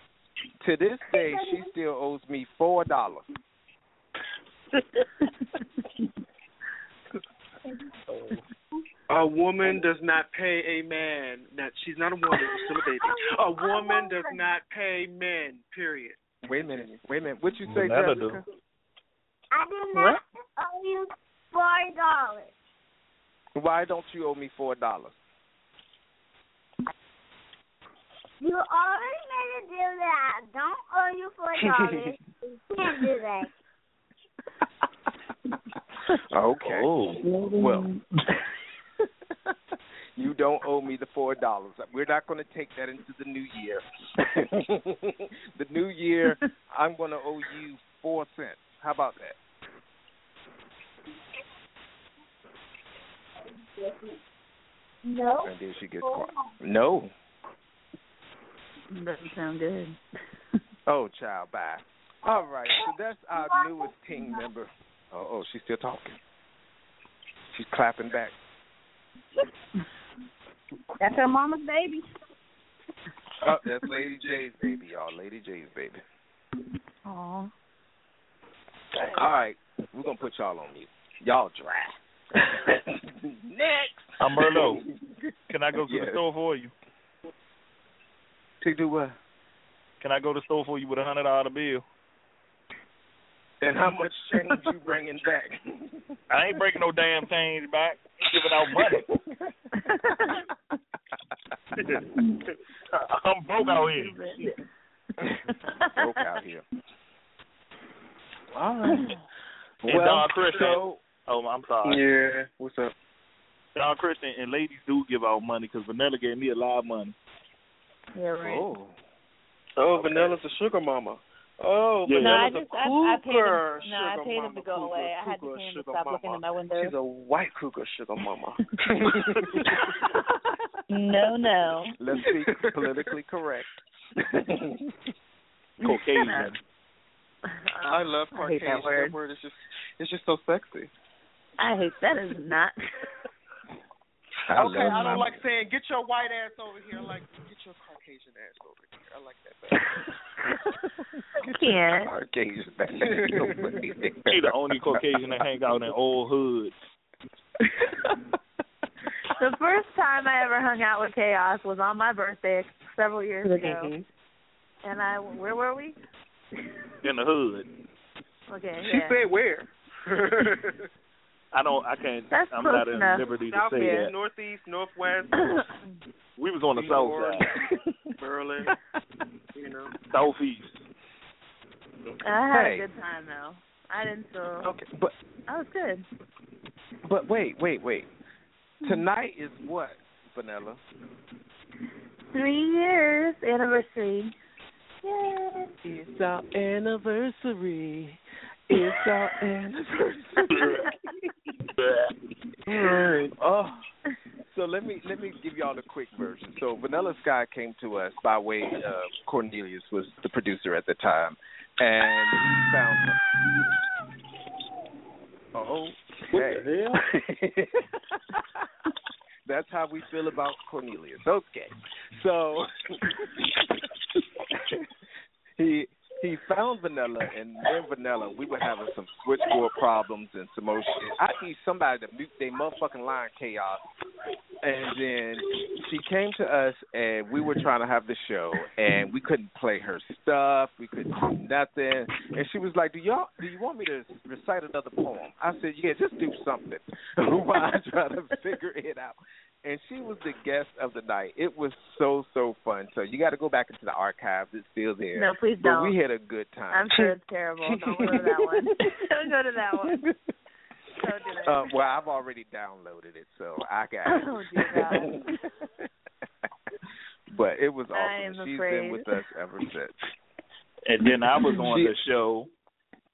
To this day, she still owes me four dollars. A woman does not pay a man. That she's not a woman. She's still a baby. Oh, a woman does not pay men. Period. Wait a minute. Wait a minute. What you say, Never Jessica? I do not owe you four dollars. Why don't you owe me four dollars? You already made a deal that I don't owe you four dollars. you can't do that. Okay. Oh. Well, you don't owe me the four dollars. We're not going to take that into the new year. the new year, I'm going to owe you four cents. How about that? No. And then she gets quiet. No. Doesn't sound good. Oh, child, bye. All right, so that's our newest team member. Oh, oh, she's still talking. She's clapping back. That's her mama's baby. Oh, that's Lady J's baby, y'all. Lady J's baby. Aw. All right, we're gonna put y'all on mute. Y'all dry. Next. I'm Merlot. Can I go to Yes. the store for you? To do what? Can I go to the store for you with a hundred dollar bill? And how much change you bringing back? I ain't bringing no damn change back. Giving out money. I'm broke out here. Broke out here. All right. And well, Don Christian. so Oh, I'm sorry. Yeah. What's up? Don Christian and ladies do give out money because Vanilla gave me a lot of money. Yeah, right. oh, Oh, Vanilla's a sugar mama. Oh, Yeah. No, I Vanilla's just a I, I paid him. cougar No, I sugar paid him mama, to go cougar, away. I had to pay him to stop mama. looking in my window. She's a white cougar sugar mama. no, no. let's be politically correct. Caucasian. Uh-huh. I love I hate Caucasian. that word. word is just it's just so sexy. I hate that is not. I okay, I don't my- like saying get your white ass over here. I like get your Caucasian ass over here. I like that better. Can't. Caucasian back. She the only Caucasian that hang out in old hoods. The first time I ever hung out with Chaos was on my birthday several years ago, and I where were we? In the hood. Okay, She yeah. said where? I don't. I can't. That's I'm not at enough. liberty to say Southeast, that. northeast, northwest, We was on the New south York. side, Berlin. You know. southeast. I had Hey. a good time though. I didn't feel. okay, but I was good. but wait, wait, wait. Tonight is what, Vanilla? Three years anniversary. Yay! It's our anniversary. It's our anniversary. Right. Oh. So let me let me give y'all the quick version. So Vanilla Sky came to us by way of Cornelius was the producer at the time, and he found. Oh, What the hell? That's how we feel about Cornelius. Okay, so he he found Vanilla, and then Vanilla, we were having some switchboard problems and some more shit. I need somebody to mute their motherfucking line, chaos. And then she came to us, and we were trying to have the show, and we couldn't play her stuff. We couldn't do nothing. And she was like, "Do y'all? Do you want me to recite another poem?" I said, "Yeah, just do something." While I try to figure it out. And she was the guest of the night. It was so so fun. So you got to go back into the archives. It's still there. No, please But don't. we had a good time. I'm sure it's terrible. Don't go to that one. don't go to that one. Don't do it. Uh, well, I've already downloaded it, so I got it. Oh, dear God. but it was awesome. am She's afraid. been with us ever since. And then I was on She- the show,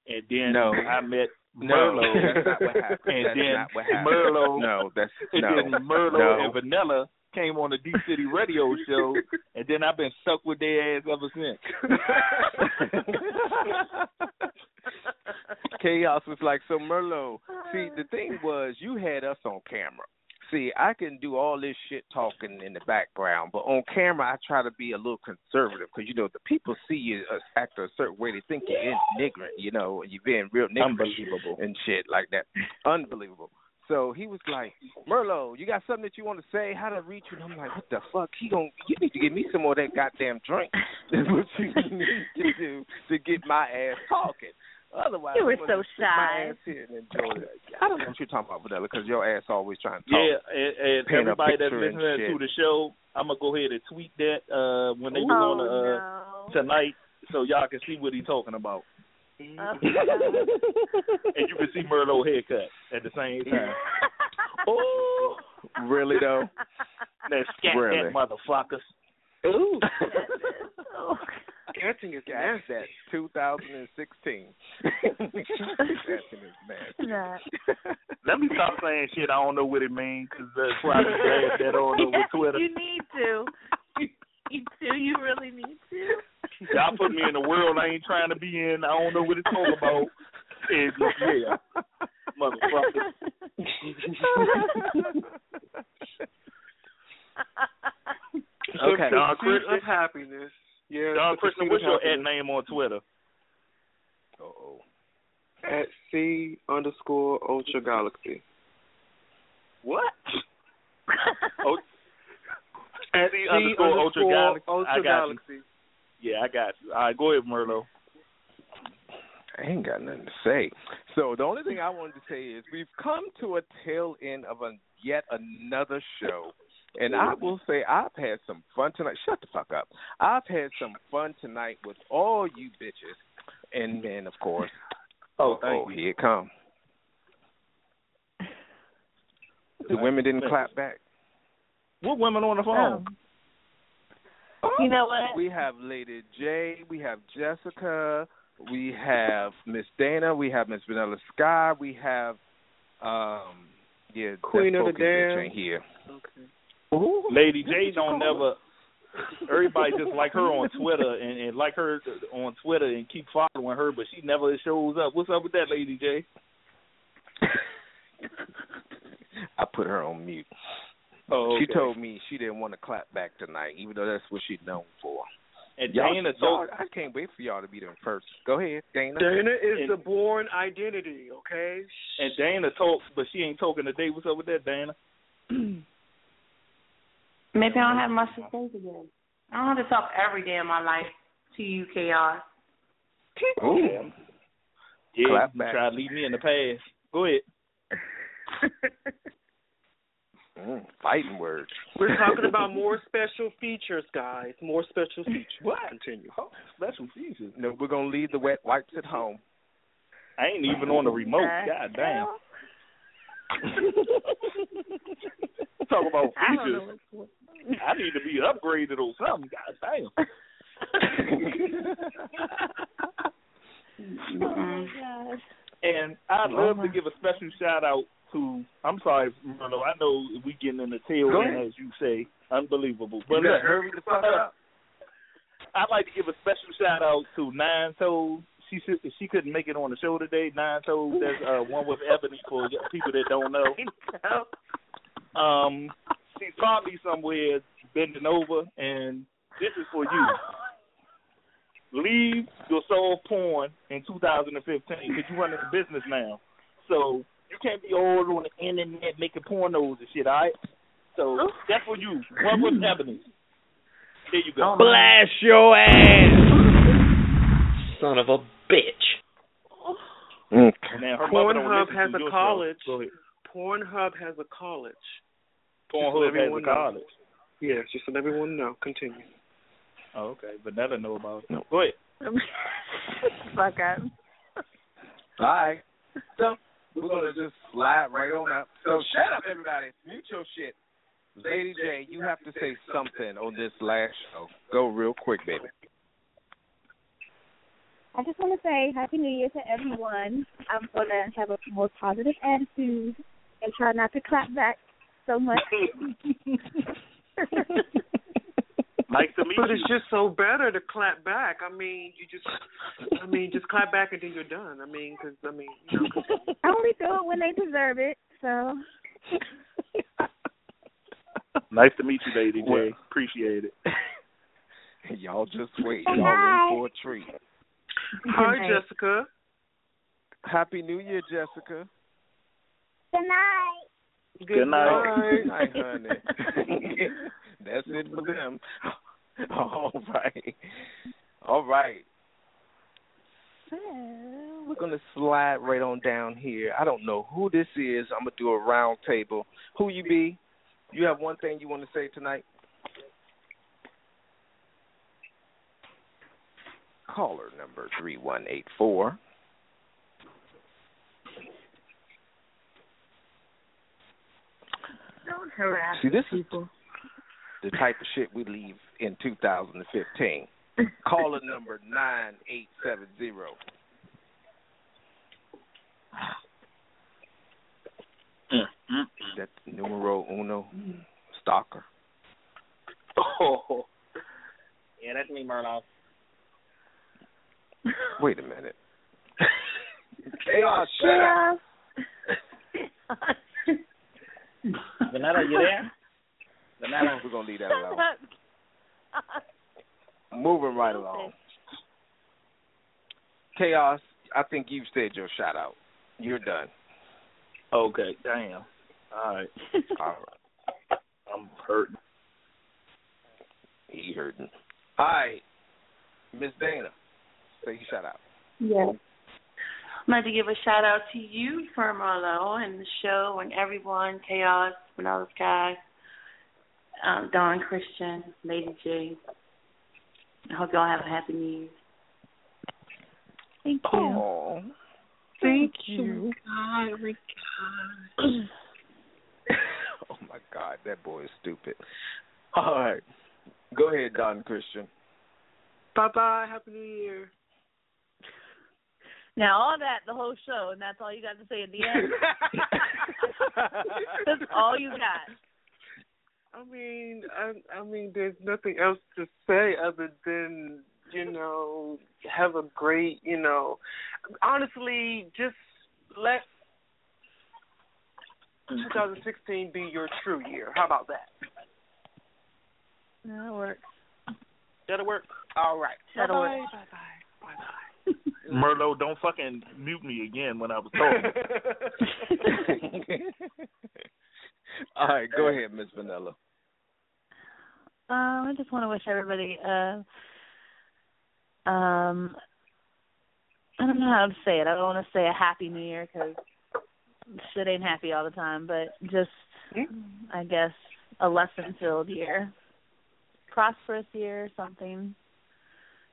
and then No. I met No, Merlot. that's not what happened. And that's then not what happened. Merlot- No, that's And no. then Merlot no. and Vanilla came on the D City radio show, and then I've been stuck with their ass ever since. Chaos was like, so Merlot. See, the thing was, you had us on camera. See, I can do all this shit talking in the background, but on camera, I try to be a little conservative because you know the people see you uh, act a certain way. They think you're ignorant, you know, and you're being real niggerish Unbelievable. and shit like that. Unbelievable. So he was like, Merlot, you got something that you want to say? How to reach you? And I'm like, what the fuck? He gon' you need to give me some more of that goddamn drink. That's what you need to do to get my ass talking. Otherwise, You were so sit my shy. ass here and enjoy it. I don't know what you're talking about, Vanilla, because your ass always trying to talk. Yeah, and, and everybody that's picture and listening to the show, I'm gonna go ahead and tweet that uh when they was oh, on the, uh, no. tonight, so y'all can see what he's talking about, Oh, and you can see Merlot haircut at the same time. Oh, really though? That scat Really? that motherfuckers. Ooh, Catching is That's nasty. that 2016. Catching is nasty. Nah. Let me stop saying shit. I don't know what it means because that's why I glad that on over Twitter. You need to. You do. You really need to. Y'all put me in a world I ain't trying to be in. I don't know what it's talking about. And yeah, motherfucker. Okay. Don Pursuit Christian. of happiness. Yeah. John Christian, what's your ad name on Twitter? Oh. At C underscore Ultra Galaxy. What? oh, At C underscore Ultra Galaxy. I Ultra got you. Yeah, I got you. All right, go ahead, Merlot. I ain't got nothing to say. So the only thing I wanted to say is we've come to a tail end of a yet another show. And I will say I've had some fun tonight. Shut the fuck up. I've had some fun tonight with all you bitches. And men, of course Oh, oh, thank you. here it come. The women didn't clap back. What women on the phone? Oh. You know what? We have Lady J, we have Jessica, we have Miss Dana, we have Miss Vanilla Sky, we have um yeah, Queen of the focus bitch here. Okay. Lady J don't never. Everybody just like her on Twitter and, and like her on Twitter and keep following her, but she never shows up. What's up with that, Lady J? I put her on mute. Oh, okay. She told me she didn't want to clap back tonight, even though that's what she's known for. And Y'all, Dana y'all, I can't wait for y'all to be there first. Go ahead, Dana. Dana is And- the born identity, okay? and Dana talk, but she ain't talking today. What's up with that, Dana? Maybe I don't have much to say today. I don't have to talk every day of my life to you, KR. Ooh. Yeah, Clap you back. try to leave me in the past. Go ahead. Mm, fighting words. We're talking about more special features, guys. More special features. What? Continue. Oh, special features. No, we're gonna leave the wet wipes at home. I ain't even on the remote. God damn. Talk about I features. what's I need to be upgraded or something. God damn. Oh my gosh. And I'd love to give a special shout out to. I'm sorry, Merlot. I know we getting in the tail end, as you say, unbelievable. You But better look, hurry the fuck up. I'd like to give a special shout out to Nine Toes. She should, she couldn't make it on the show today. Nine Toes. There's uh, one with Ebony for people that don't know. Um, she's probably somewhere bending over, and this is for you. Leave your soul porn in 2015 because you're running a business now. So you can't be all on the internet making pornos and shit, all right? So that's for you. One with Ebony. There you go. Blast your ass! Son of a bitch. And then her Pornhub has a your show. college. Go ahead. Pornhub has a college. Pornhub Just has everyone a know. college. Yes, just so everyone know. Continue. Oh, okay. But never know about it. No. Go ahead. Fuck up. All right. So we're gonna just slide right on up. So shut up, everybody. Mute your shit. Lady J, you have to say something on this last show. Go real quick, baby. I just want to say Happy New Year to everyone. I'm going to have a more positive attitude and try not to clap back so much. Nice to meet but you. it's just so better to clap back. I mean, you just, I mean, just clap back and then you're done. I mean, because I mean, you know, 'cause I only do it when they deserve it. So nice to meet you, Lady J. Well- Appreciate it. Y'all just wait. Good Y'all in for a treat. hi night. Jessica. Happy New Year, Jessica. Good night. Good night. Good night, honey. That's it for them. All right. All right. So we're gonna slide right on down here. I don't know who this is. I'm gonna do a round table. Who you be? You have one thing you want to say tonight? Caller number three one eight four. Don't harass See, this is people. the type of shit we leave in 2015. Caller number 9870. That's numero uno stalker. Oh. Yeah, that's me, Murdoch. Wait a minute. Chaos, shut up. Vanetta, you there? Vanetta. We're going to leave that alone. Moving right along. Chaos, I think you've said your shout out. You're done. Okay, damn. All right. All right. I'm hurting. He hurting. All right. Miss Dana, say your shout out. Yes. I'd like to give a shout out to you for Marlo and the show and everyone, Chaos, Vanilla Sky, um, Don Christian, Lady J. I hope y'all have a happy New Year. Thank you. Oh, Thank you. God, oh my God, that boy is stupid. All right, go ahead, Don Christian. Bye bye. Happy New Year. Now all that, the whole show, and that's all you got to say at the end. that's all you got. I mean, I, I mean, there's nothing else to say other than you know, have a great, you know, honestly, just let 2016 be your true year. How about that? That works. That'll work. All right. That'll Bye-bye. work. Bye bye. Bye bye. Merlot, don't fucking mute me again when I was talking. All right, go ahead, Miss Vanilla. Um, I just want to wish everybody uh um I don't know how to say it. I don't want to say a happy new year because shit ain't happy all the time, but just I guess a lesson filled year, prosperous year, something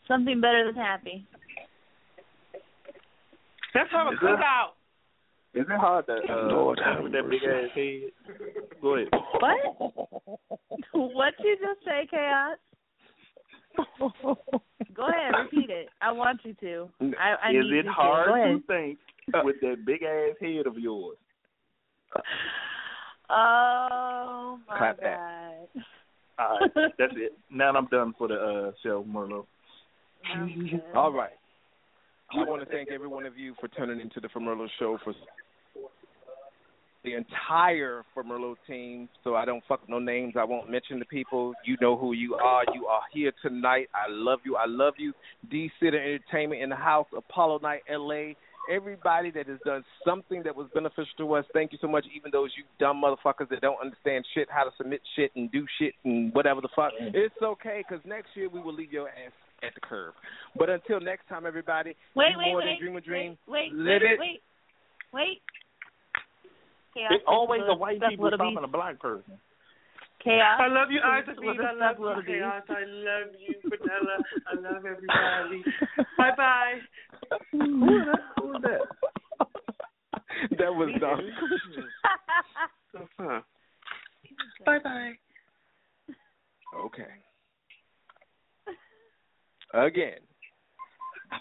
something better than happy. Let's have a Is cookout. that- Is it hard to uh, Lord have with that big ass head? Go ahead. What? what you just say, chaos? Go ahead, repeat it. I want you to. I, I Is need it you hard to. Go to think with that big ass head of yours? Oh my Clap god. that. All right, that's it. Now I'm done for the uh, show, Merlot. I'm. All right. I want to thank every one of you for tuning into the FoMerlot Show for the entire FoMerlot team. So I don't fuck no names. I won't mention the people. You know who you are. You are here tonight. I love you. I love you. D City Entertainment in the house, Apollo Night, LA. Everybody that has done something that was beneficial to us, thank you so much. Even those you dumb motherfuckers that don't understand shit, how to submit shit and do shit and whatever the fuck, it's okay because next year we will leave your ass at the curb. But until next time, everybody, Wait, wait, more wait. than dream a dream. Wait, wait, Live wait, it. wait. Wait. Chaos, It's always with the white people stopping beast. a black person. Chaos. I love you, with- Isaac. I love you. Chaos. I love you, Vanilla. I love everybody. bye bye. Who was that? Who was that? that was Don. Uh-huh. Bye bye. Okay. Again,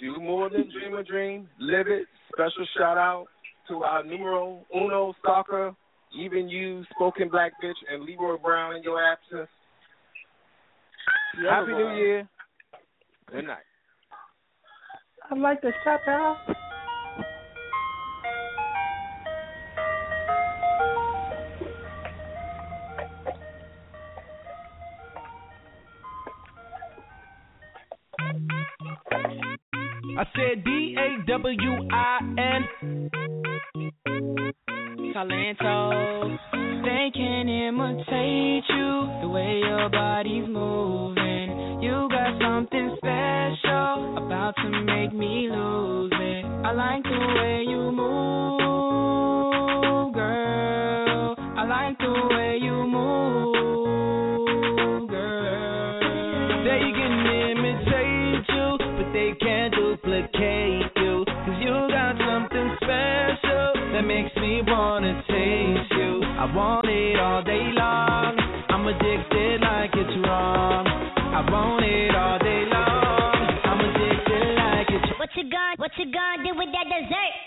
do more than dream a dream, live it. Special shout out to our numero uno stalker, even you, spoken black bitch, and Leroy Brown in your absence. Happy New Year. Good night. I'd like to shout out I said D A W I N. Talento. They can imitate you the way your body's moving. You got something special about to make me lose it. I like the way you move, girl. I like the way you move. want it all day long. I'm addicted like it's wrong. I want it all day long. I'm addicted like it's. wrong. What you gonna What you gonna do with that dessert?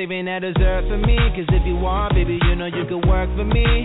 Saving that deserved for me. Cause if you want, baby, you know you can work for me.